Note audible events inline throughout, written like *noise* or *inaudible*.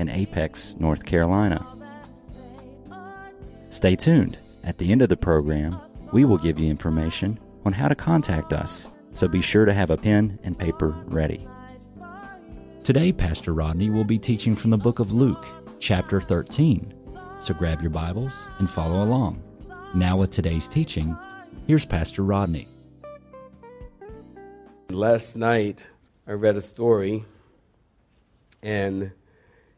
in Apex, North Carolina. Stay tuned. At the end of the program, we will give you information on how to contact us, so be sure to have a pen and paper ready. Today, Pastor Rodney will be teaching from the book of Luke, chapter 13. So grab your Bibles and follow along. Now, with today's teaching, here's Pastor Rodney. Last night, I read a story, and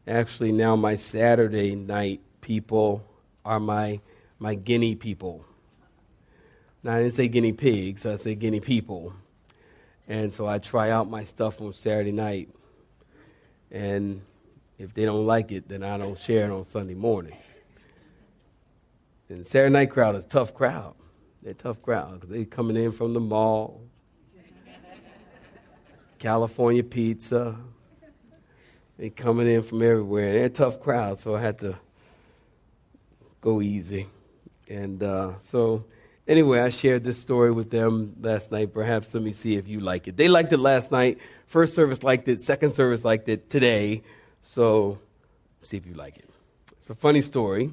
actually, now my Saturday night people are my, my guinea people. Now, I didn't say guinea pigs, I said guinea people. And so I try out my stuff on Saturday night. And if they don't like it, then I don't share it on Sunday morning. And Saturday night crowd is tough crowd. They're tough crowd because they're coming in from the mall, California pizza. They coming in from everywhere. They're a tough crowd, so I had to go easy. And uh, so, anyway, I shared this story with them last night. Perhaps let me see if you like it. They liked it last night. First service liked it. Second service liked it today. So, see if you like it. It's a funny story.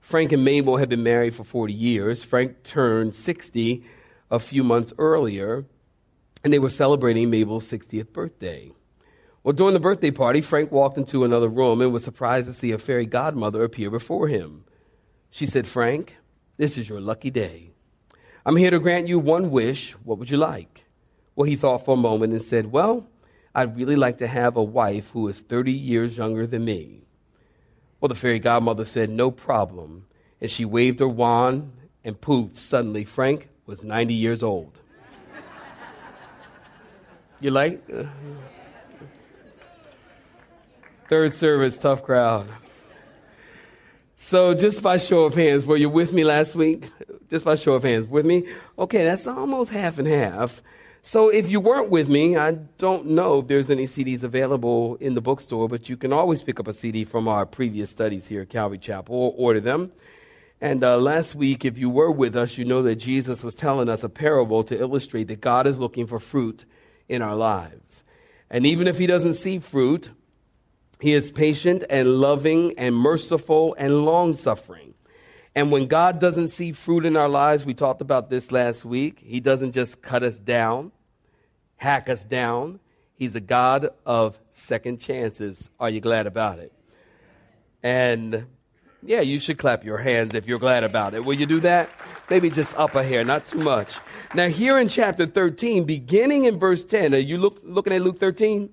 Frank and Mabel had been married for 40 years. Frank turned 60 a few months earlier, and they were celebrating Mabel's 60th birthday. Well, during the birthday party, Frank walked into another room and was surprised to see a fairy godmother appear before him. She said, Frank, this is your lucky day. I'm here to grant you one wish. What would you like? Well, he thought for a moment and said, Well, I'd really like to have a wife who is 30 years younger than me. Well, the fairy godmother said, No problem. And she waved her wand, and poof, suddenly Frank was 90 years old. you like? Uh, Third service, tough crowd. So, just by show of hands, were you with me last week? Just by show of hands, with me? Okay, that's almost half and half. So, if you weren't with me, I don't know if there's any CDs available in the bookstore, but you can always pick up a CD from our previous studies here at Calvary Chapel or order them. And uh, last week, if you were with us, you know that Jesus was telling us a parable to illustrate that God is looking for fruit in our lives. And even if He doesn't see fruit, He is patient and loving and merciful and long suffering. And when God doesn't see fruit in our lives, we talked about this last week, He doesn't just cut us down, hack us down. He's a God of second chances. Are you glad about it? And yeah, you should clap your hands if you're glad about it. Will you do that? Maybe just up a hair, not too much. Now, here in chapter 13, beginning in verse 10, are you look, looking at Luke 13?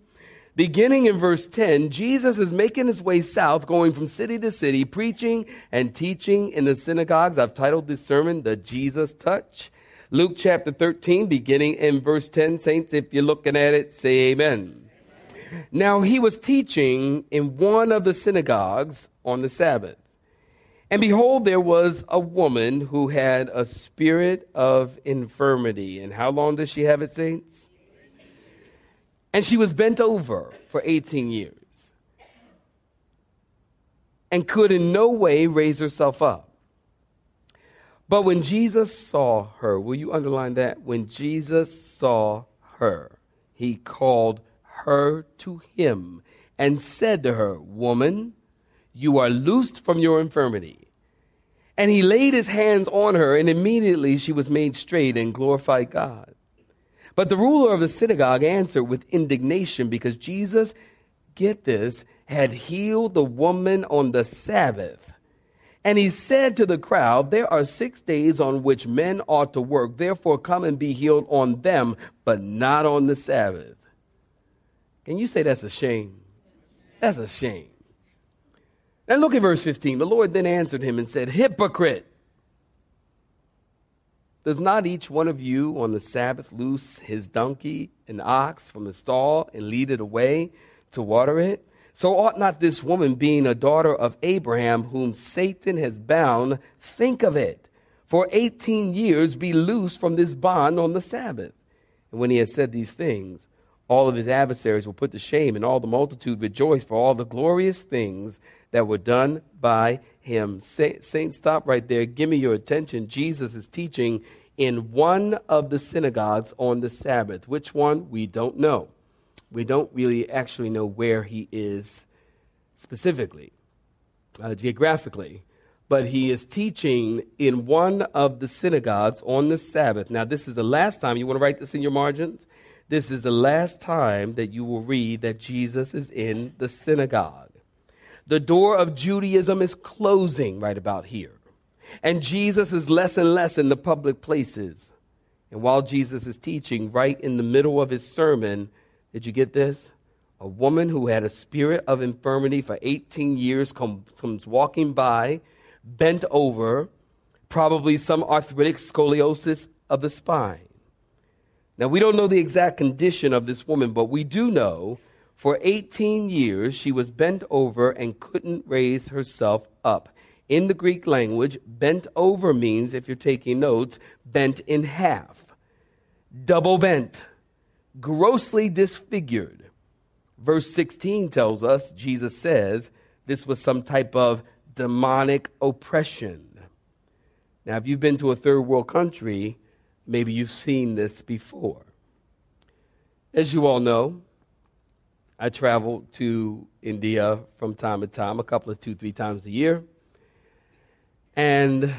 Beginning in verse 10, Jesus is making his way south, going from city to city, preaching and teaching in the synagogues. I've titled this sermon, The Jesus Touch. Luke chapter 13, beginning in verse 10. Saints, if you're looking at it, say amen. amen. Now, he was teaching in one of the synagogues on the Sabbath. And behold, there was a woman who had a spirit of infirmity. And how long does she have it, saints? And she was bent over for 18 years and could in no way raise herself up. But when Jesus saw her, will you underline that? When Jesus saw her, he called her to him and said to her, Woman, you are loosed from your infirmity. And he laid his hands on her, and immediately she was made straight and glorified God. But the ruler of the synagogue answered with indignation because Jesus, get this, had healed the woman on the Sabbath. And he said to the crowd, There are six days on which men ought to work. Therefore, come and be healed on them, but not on the Sabbath. Can you say that's a shame? That's a shame. Now look at verse 15. The Lord then answered him and said, Hypocrite! Does not each one of you on the Sabbath loose his donkey and ox from the stall and lead it away to water it? So ought not this woman, being a daughter of Abraham, whom Satan has bound, think of it, for 18 years be loosed from this bond on the Sabbath? And when he had said these things, all of his adversaries were put to shame, and all the multitude rejoiced for all the glorious things that were done by him. Saints, stop right there. Give me your attention. Jesus is teaching in one of the synagogues on the Sabbath. Which one? We don't know. We don't really actually know where he is specifically, uh, geographically. But he is teaching in one of the synagogues on the Sabbath. Now, this is the last time, you want to write this in your margins? This is the last time that you will read that Jesus is in the synagogue. The door of Judaism is closing right about here. And Jesus is less and less in the public places. And while Jesus is teaching, right in the middle of his sermon, did you get this? A woman who had a spirit of infirmity for 18 years comes, walking by, bent over, probably some arthritic scoliosis of the spine. Now, we don't know the exact condition of this woman, but we do know for 18 years she was bent over and couldn't raise herself up. In the Greek language, bent over means, if you're taking notes, bent in half, double bent, grossly disfigured. Verse 16 tells us, Jesus says, this was some type of demonic oppression. Now, if you've been to a third world country, maybe you've seen this before. As you all know, I travel to India from time to time, a couple of two, three times a year. And,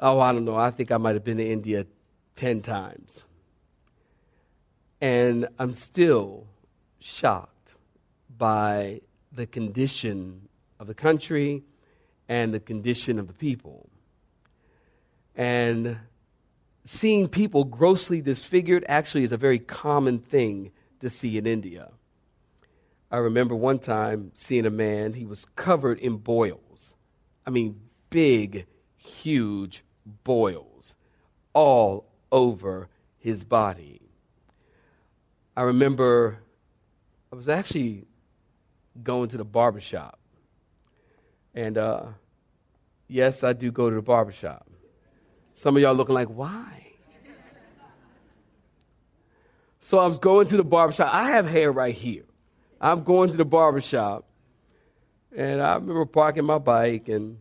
oh, I don't know, I think I might have been to India 10 times. And I'm still shocked by the condition of the country and the condition of the people. And seeing people grossly disfigured actually is a very common thing to see in India. I remember one time seeing a man, he was covered in boils. I mean, big, huge boils all over his body. I remember I was actually going to the barbershop. And uh, yes, I do go to the barbershop. Some of y'all looking like, why? so I was going to the barbershop. I have hair right here. I'm going to the barbershop. And I remember parking my bike and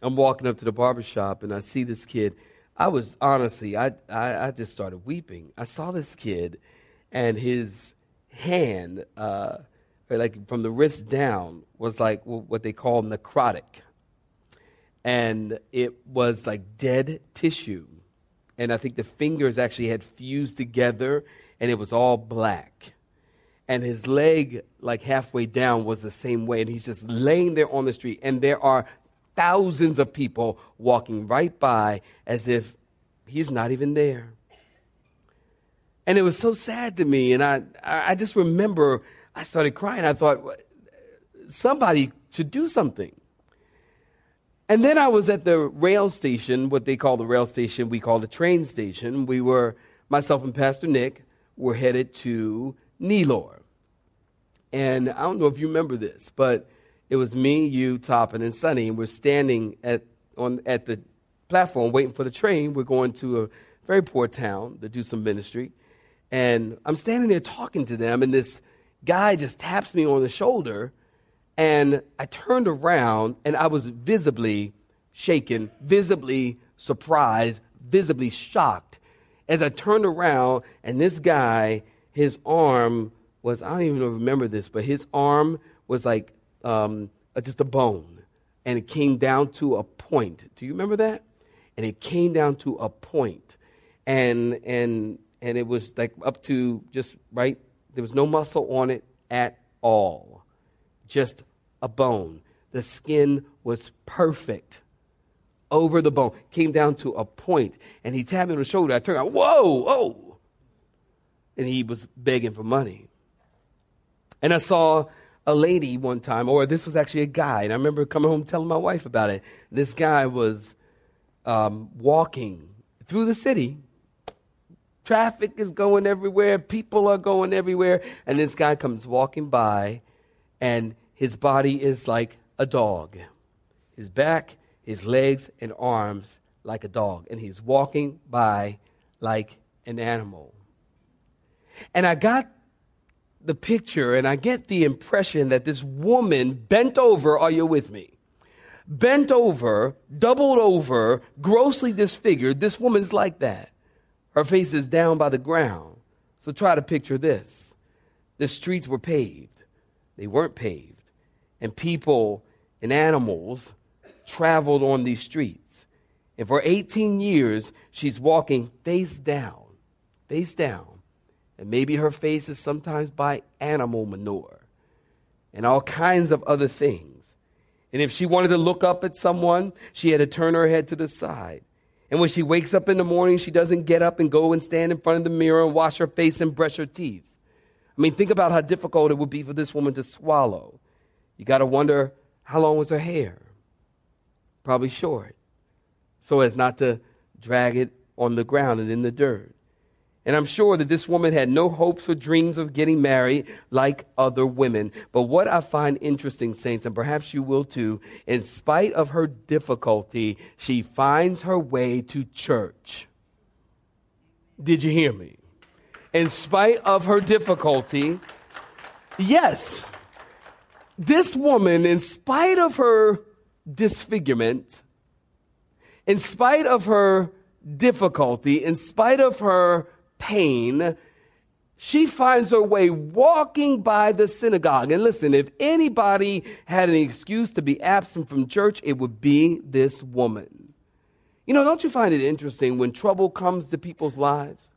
I'm walking up to the barbershop and I see this kid. I was honestly, I, I, I just started weeping. I saw this kid and his hand, uh, like from the wrist down, was like what they call necrotic. And it was like dead tissue. And I think the fingers actually had fused together and it was all black. And his leg, like halfway down, was the same way. And he's just laying there on the street. And there are thousands of people walking right by as if he's not even there. And it was so sad to me. And I, I just remember I started crying. I thought, somebody should do something. And then I was at the rail station, what they call the rail station, we call the train station. We were, myself and Pastor Nick, were headed to Nellore. And I don't know if you remember this, but it was me, you, Toppin, and Sonny, and we're standing at, on, at the platform waiting for the train. We're going to a very poor town to do some ministry. And I'm standing there talking to them, and this guy just taps me on the shoulder. And I turned around, and I was visibly shaken, visibly surprised, visibly shocked as I turned around, and this guy, his arm was, I don't even remember this, but his arm was like um, just a bone, and it came down to a point. Do you remember that? And it came down to a point, and and and it was like up to just right. There was no muscle on it at all, just a bone. The skin was perfect over the bone. Came down to a point, and he tapped me on the shoulder. I turned out, whoa, oh, and he was begging for money. And I saw a lady one time, or this was actually a guy, and I remember coming home telling my wife about it. This guy was um, walking through the city. Traffic is going everywhere, people are going everywhere, and this guy comes walking by, and his body is like a dog. His back, his legs, and arms like a dog. And he's walking by like an animal. And I got the picture and I get the impression that this woman bent over, are you with me? Bent over, doubled over, grossly disfigured. This woman's like that. Her face is down by the ground. So try to picture this. The streets were paved, they weren't paved. And people and animals traveled on these streets. And for 18 years, she's walking face down, face down. And maybe her face is sometimes by animal manure and all kinds of other things. And if she wanted to look up at someone, she had to turn her head to the side. And when she wakes up in the morning, she doesn't get up and go and stand in front of the mirror and wash her face and brush her teeth. I mean, think about how difficult it would be for this woman to swallow. You got to wonder how long was her hair? Probably short, so as not to drag it on the ground and in the dirt. And I'm sure that this woman had no hopes or dreams of getting married like other women. But what I find interesting, saints, and perhaps you will too, in spite of her difficulty, she finds her way to church. Did you hear me? In spite of her difficulty, yes, this woman, in spite of her disfigurement, in spite of her difficulty, in spite of her pain, she finds her way walking by the synagogue. And listen, if anybody had an excuse to be absent from church, it would be this woman. You know, don't you find it interesting when trouble comes to people's lives?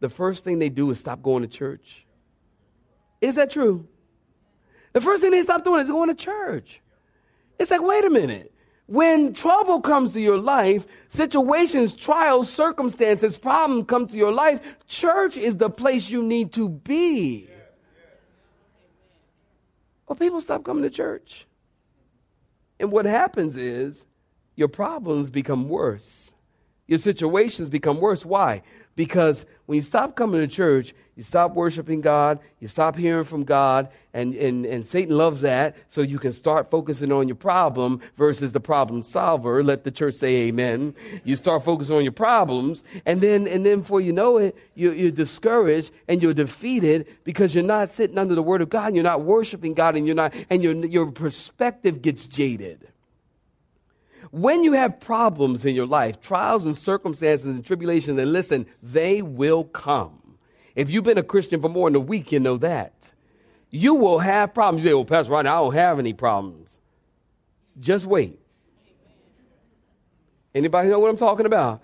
The first thing they do is stop going to church. Is that true? The first thing they stop doing is going to church. It's like, wait a minute. When trouble comes to your life, situations, trials, circumstances, problems come to your life, church is the place you need to be. Well, people stop coming to church. And what happens is your problems become worse. Your situations become worse. Why? Because when you stop coming to church, you stop worshiping God, you stop hearing from God, and, and, and Satan loves that, so you can start focusing on your problem versus the problem solver. Let the church say amen. You start focusing on your problems, and then and then before you know it, you, you're discouraged and you're defeated because you're not sitting under the word of God, and you're not worshiping God, and you're not and your your perspective gets jaded. When you have problems in your life, trials and circumstances and tribulations, and listen, they will come. If you've been a Christian for more than a week, you know that. You will have problems. You say, well, Pastor Rodney, I don't have any problems. Just wait. Anybody know what I'm talking about?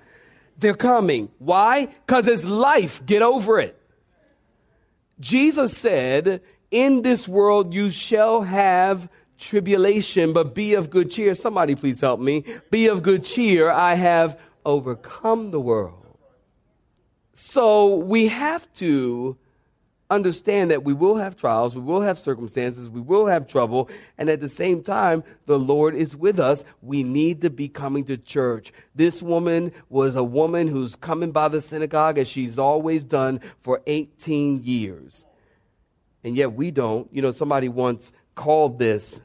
They're coming. Why? Because it's life. Get over it. Jesus said, In this world you shall have tribulation, but be of good cheer. Somebody please help me. Be of good cheer. I have overcome the world. So we have to understand that we will have trials, we will have circumstances, we will have trouble, and at the same time, the Lord is with us. We need to be coming to church. This woman was a woman who's coming by the synagogue as she's always done for 18 years. And yet we don't. You know, somebody once called this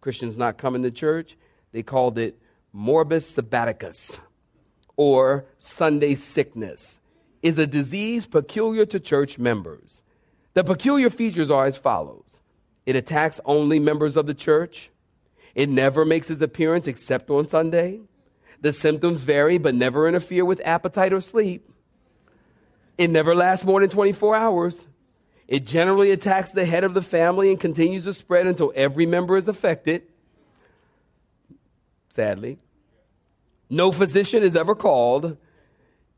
Christians not coming to church, they called it morbus sabbaticus or Sunday sickness, is a disease peculiar to church members. The peculiar features are as follows it attacks only members of the church, it never makes its appearance except on Sunday. The symptoms vary but never interfere with appetite or sleep. It never lasts more than 24 hours. It generally attacks the head of the family and continues to spread until every member is affected. Sadly, no physician is ever called.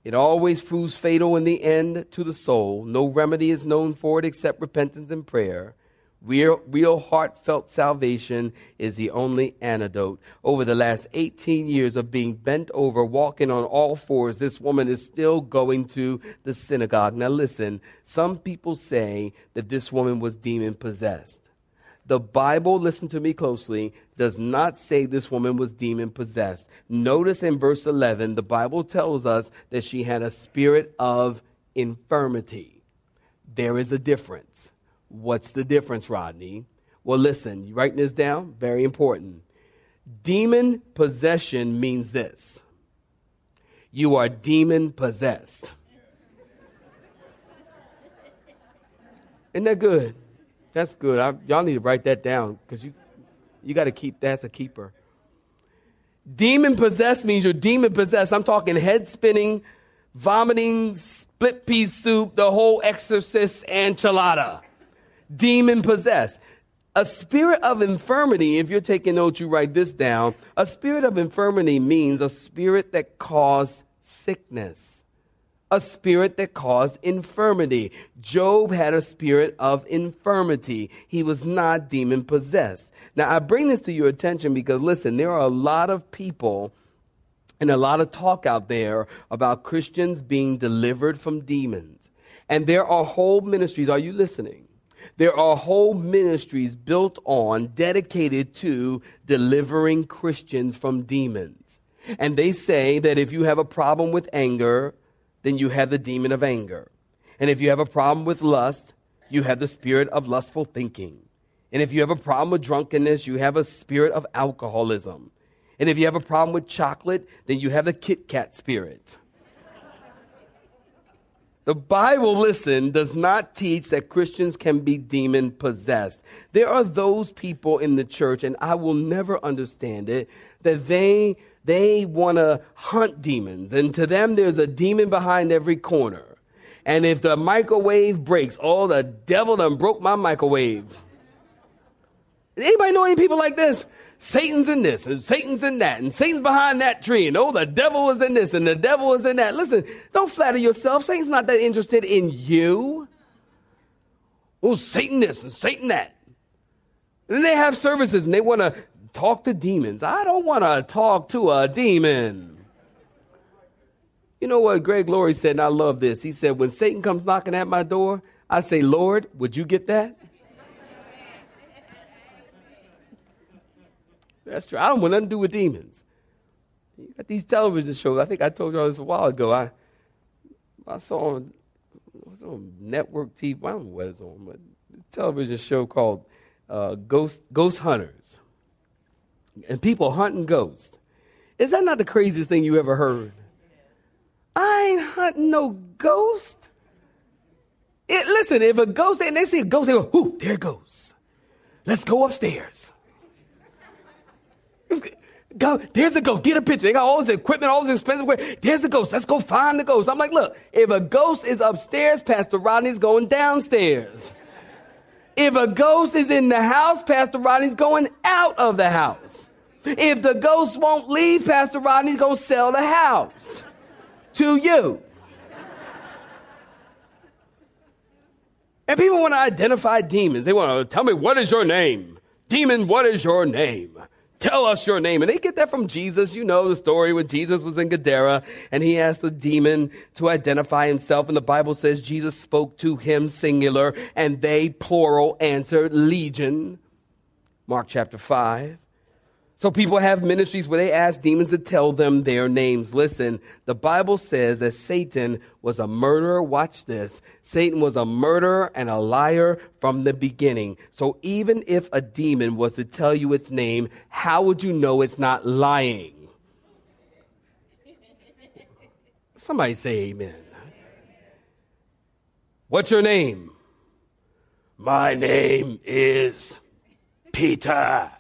It always proves fatal in the end to the soul. No remedy is known for it except repentance and prayer. Real, real heartfelt salvation is the only antidote. Over the last 18 years of being bent over, walking on all fours, this woman is still going to the synagogue. Now, listen, some people say that this woman was demon possessed. The Bible, listen to me closely, does not say this woman was demon possessed. Notice in verse 11, the Bible tells us that she had a spirit of infirmity. There is a difference. What's the difference, Rodney? Well, listen, you writing this down? Very important. Demon possession means this you are demon possessed. Isn't that good? That's good. I, y'all need to write that down because you, you got to keep that's a keeper. Demon possessed means you're demon possessed. I'm talking head spinning, vomiting, split pea soup, the whole exorcist enchilada. Demon possessed. A spirit of infirmity, if you're taking notes, you write this down. A spirit of infirmity means a spirit that caused sickness, a spirit that caused infirmity. Job had a spirit of infirmity. He was not demon possessed. Now, I bring this to your attention because, listen, there are a lot of people and a lot of talk out there about Christians being delivered from demons. And there are whole ministries. Are you listening? There are whole ministries built on, dedicated to delivering Christians from demons. And they say that if you have a problem with anger, then you have the demon of anger. And if you have a problem with lust, you have the spirit of lustful thinking. And if you have a problem with drunkenness, you have a spirit of alcoholism. And if you have a problem with chocolate, then you have the Kit Kat spirit. The Bible, listen, does not teach that Christians can be demon possessed. There are those people in the church, and I will never understand it, that they they want to hunt demons, and to them there's a demon behind every corner. And if the microwave breaks, oh, the devil done broke my microwave. Anybody know any people like this? Satan's in this and Satan's in that and Satan's behind that tree and oh, the devil is in this and the devil is in that. Listen, don't flatter yourself. Satan's not that interested in you. Oh, Satan this and Satan that. And they have services and they want to talk to demons. I don't want to talk to a demon. You know what Greg Laurie said, and I love this. He said, When Satan comes knocking at my door, I say, Lord, would you get that? That's true. I don't want nothing to do with demons. You got these television shows. I think I told y'all this a while ago. I I saw on, was on network TV. I don't know what it's on, but television show called uh, Ghost Ghost Hunters, and people hunting ghosts. Is that not the craziest thing you ever heard? I ain't hunting no ghost. It, listen, if a ghost and they see a ghost, they go, "Ooh, there it goes. Let's go upstairs." Go, there's a ghost. Get a picture. They got all this equipment, all this expensive equipment. There's a ghost. Let's go find the ghost. I'm like, look, if a ghost is upstairs, Pastor Rodney's going downstairs. If a ghost is in the house, Pastor Rodney's going out of the house. If the ghost won't leave, Pastor Rodney's going to sell the house to you. And people want to identify demons. They want to tell me, what is your name? Demon, what is your name? Tell us your name. And they get that from Jesus. You know the story when Jesus was in Gadara and he asked the demon to identify himself. And the Bible says Jesus spoke to him singular and they plural answered legion. Mark chapter 5. So people have ministries where they ask demons to tell them their names. Listen, the Bible says that Satan was a murderer. Watch this. Satan was a murderer and a liar from the beginning. So even if a demon was to tell you its name, how would you know it's not lying? Somebody say amen. What's your name? My name is Peter.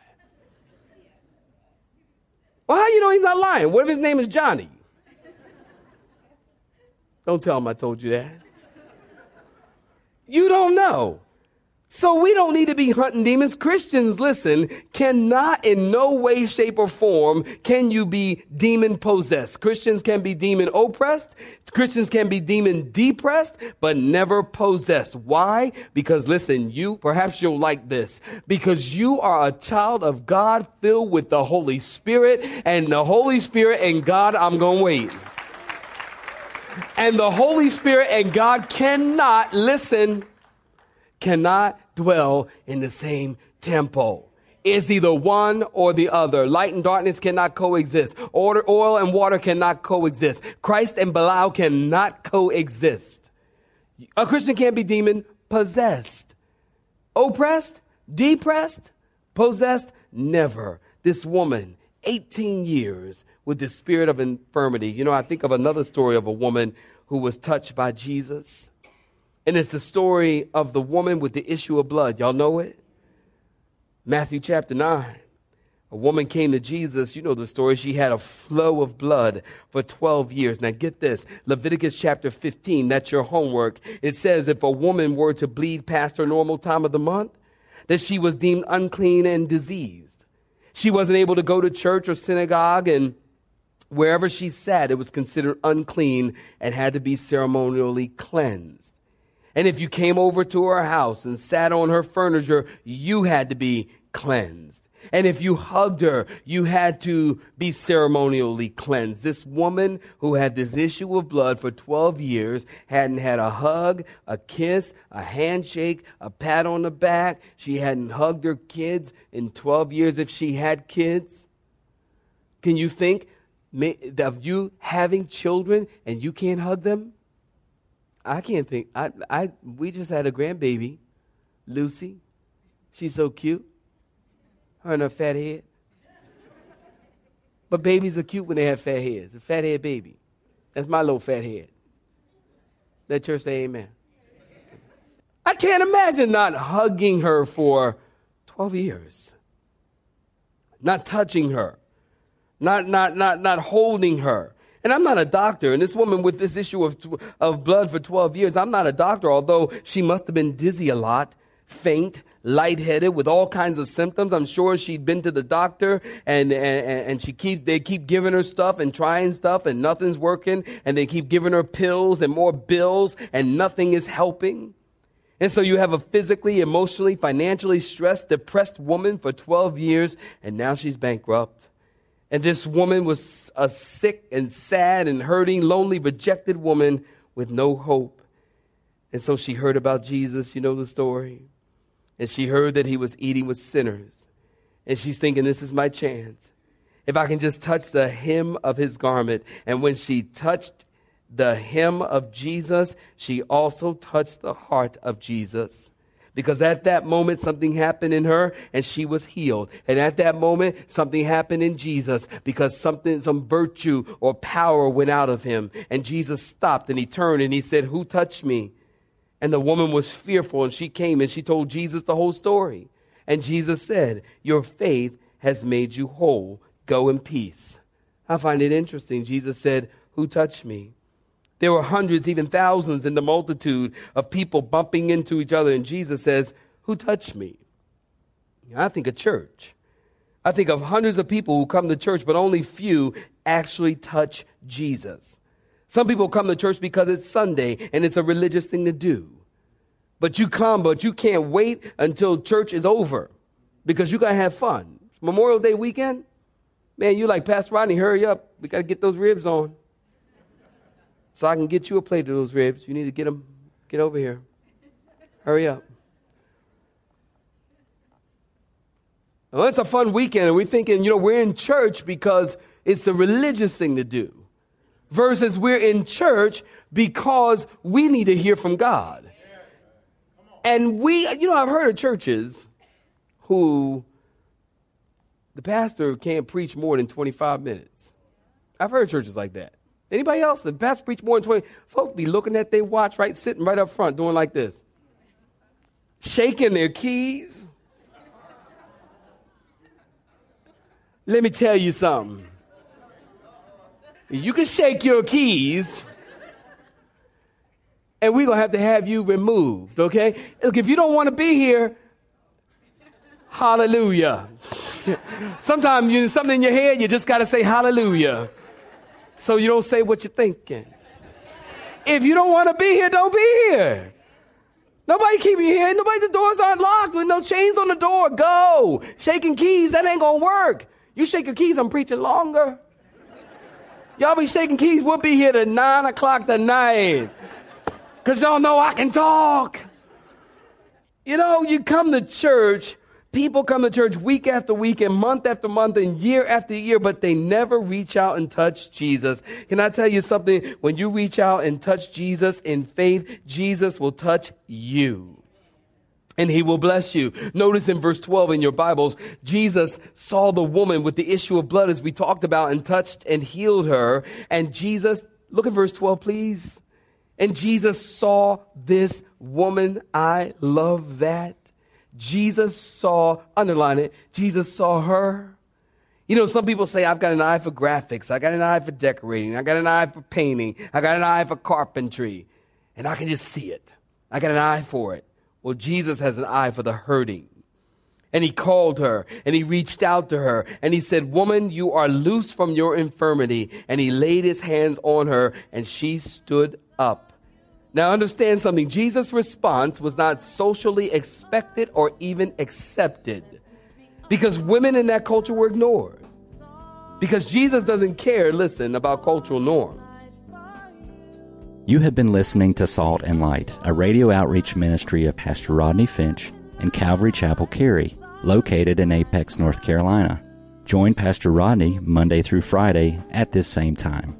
Well, how you know he's not lying? What if his name is Johnny? Don't tell him I told you that. You don't know. So we don't need to be hunting demons. Christians, listen, cannot in no way, shape, or form can you be demon possessed. Christians can be demon oppressed. Christians can be demon depressed, but never possessed. Why? Because listen, you, perhaps you'll like this, because you are a child of God filled with the Holy Spirit and the Holy Spirit and God, I'm going to wait. And the Holy Spirit and God cannot, listen, cannot dwell in the same temple. It's either one or the other. Light and darkness cannot coexist. Order, oil and water cannot coexist. Christ and Belial cannot coexist. A Christian can't be demon possessed. Oppressed? Depressed? Possessed? Never. This woman, 18 years with the spirit of infirmity. You know, I think of another story of a woman who was touched by Jesus. And it's the story of the woman with the issue of blood. Y'all know it? Matthew chapter 9. A woman came to Jesus. You know the story. She had a flow of blood for 12 years. Now get this. Leviticus chapter 15. That's your homework. It says if a woman were to bleed past her normal time of the month, that she was deemed unclean and diseased. She wasn't able to go to church or synagogue and wherever she sat, it was considered unclean and had to be ceremonially cleansed. And if you came over to her house and sat on her furniture, you had to be cleansed. And if you hugged her, you had to be ceremonially cleansed. This woman who had this issue of blood for 12 years hadn't had a hug, a kiss, a handshake, a pat on the back. She hadn't hugged her kids in 12 years if she had kids. Can you think of you having children and you can't hug them? I can't think. I, I, we just had a grandbaby, Lucy. She's so cute. Her and her fat head. But babies are cute when they have fat heads. A fat head baby. That's my little fat head. That church say amen. I can't imagine not hugging her for 12 years. Not touching her. Not, not, not, not holding her. And I'm not a doctor. And this woman with this issue of, of blood for 12 years, I'm not a doctor, although she must have been dizzy a lot, faint, lightheaded with all kinds of symptoms. I'm sure she'd been to the doctor and, and, and she keep, they keep giving her stuff and trying stuff and nothing's working. And they keep giving her pills and more bills and nothing is helping. And so you have a physically, emotionally, financially stressed, depressed woman for 12 years and now she's bankrupt. And this woman was a sick and sad and hurting, lonely, rejected woman with no hope. And so she heard about Jesus. You know the story. And she heard that he was eating with sinners. And she's thinking, this is my chance. If I can just touch the hem of his garment. And when she touched the hem of Jesus, she also touched the heart of Jesus. Because at that moment, something happened in her and she was healed. And at that moment, something happened in Jesus because something, some virtue or power went out of him. And Jesus stopped and he turned and he said, Who touched me? And the woman was fearful and she came and she told Jesus the whole story. And Jesus said, Your faith has made you whole. Go in peace. I find it interesting. Jesus said, Who touched me? There were hundreds, even thousands in the multitude of people bumping into each other. And Jesus says, Who touched me? I think of church. I think of hundreds of people who come to church, but only few actually touch Jesus. Some people come to church because it's Sunday and it's a religious thing to do. But you come, but you can't wait until church is over because you got to have fun. Memorial Day weekend, man, you like, Pastor Rodney, hurry up. We got to get those ribs on so I can get you a plate of those ribs. You need to get them, get over here. Hurry up. Well, it's a fun weekend, and we're thinking, you know, we're in church because it's the religious thing to do, versus we're in church because we need to hear from God. And we, you know, I've heard of churches who the pastor can't preach more than 25 minutes. I've heard churches like that. Anybody else? The best preach more than 20. Folks be looking at their watch, right, sitting right up front, doing like this, shaking their keys. Let me tell you something. You can shake your keys, and we're going to have to have you removed, okay? Look, if you don't want to be here, hallelujah. *laughs* Sometimes you something in your head, you just got to say hallelujah so you don't say what you're thinking. If you don't want to be here, don't be here. Nobody keep you here. Nobody, the doors aren't locked with no chains on the door. Go. Shaking keys, that ain't gonna work. You shake your keys, I'm preaching longer. Y'all be shaking keys, we'll be here to nine o'clock tonight. Cause y'all know I can talk. You know, you come to church People come to church week after week and month after month and year after year, but they never reach out and touch Jesus. Can I tell you something? When you reach out and touch Jesus in faith, Jesus will touch you. and he will bless you. Notice in verse 12 in your Bibles, Jesus saw the woman with the issue of blood as we talked about and touched and healed her. And Jesus, look at verse 12, please. And Jesus saw this woman. I love that. Jesus saw, underline it, Jesus saw her. You know, some people say, I've got an eye for graphics. I got an eye for decorating. I got an eye for painting. I got an eye for carpentry. And I can just see it. I got an eye for it. Well, Jesus has an eye for the hurting. And he called her and he reached out to her and he said, Woman, you are loose from your infirmity. And he laid his hands on her and she stood up. Now, understand something. Jesus' response was not socially expected or even accepted because women in that culture were ignored. Because Jesus doesn't care, listen, about cultural norms. You have been listening to Salt and Light, a radio outreach ministry of Pastor Rodney Finch and Calvary Chapel Cary, located in Apex, North Carolina. Join Pastor Rodney Monday through Friday at this same time.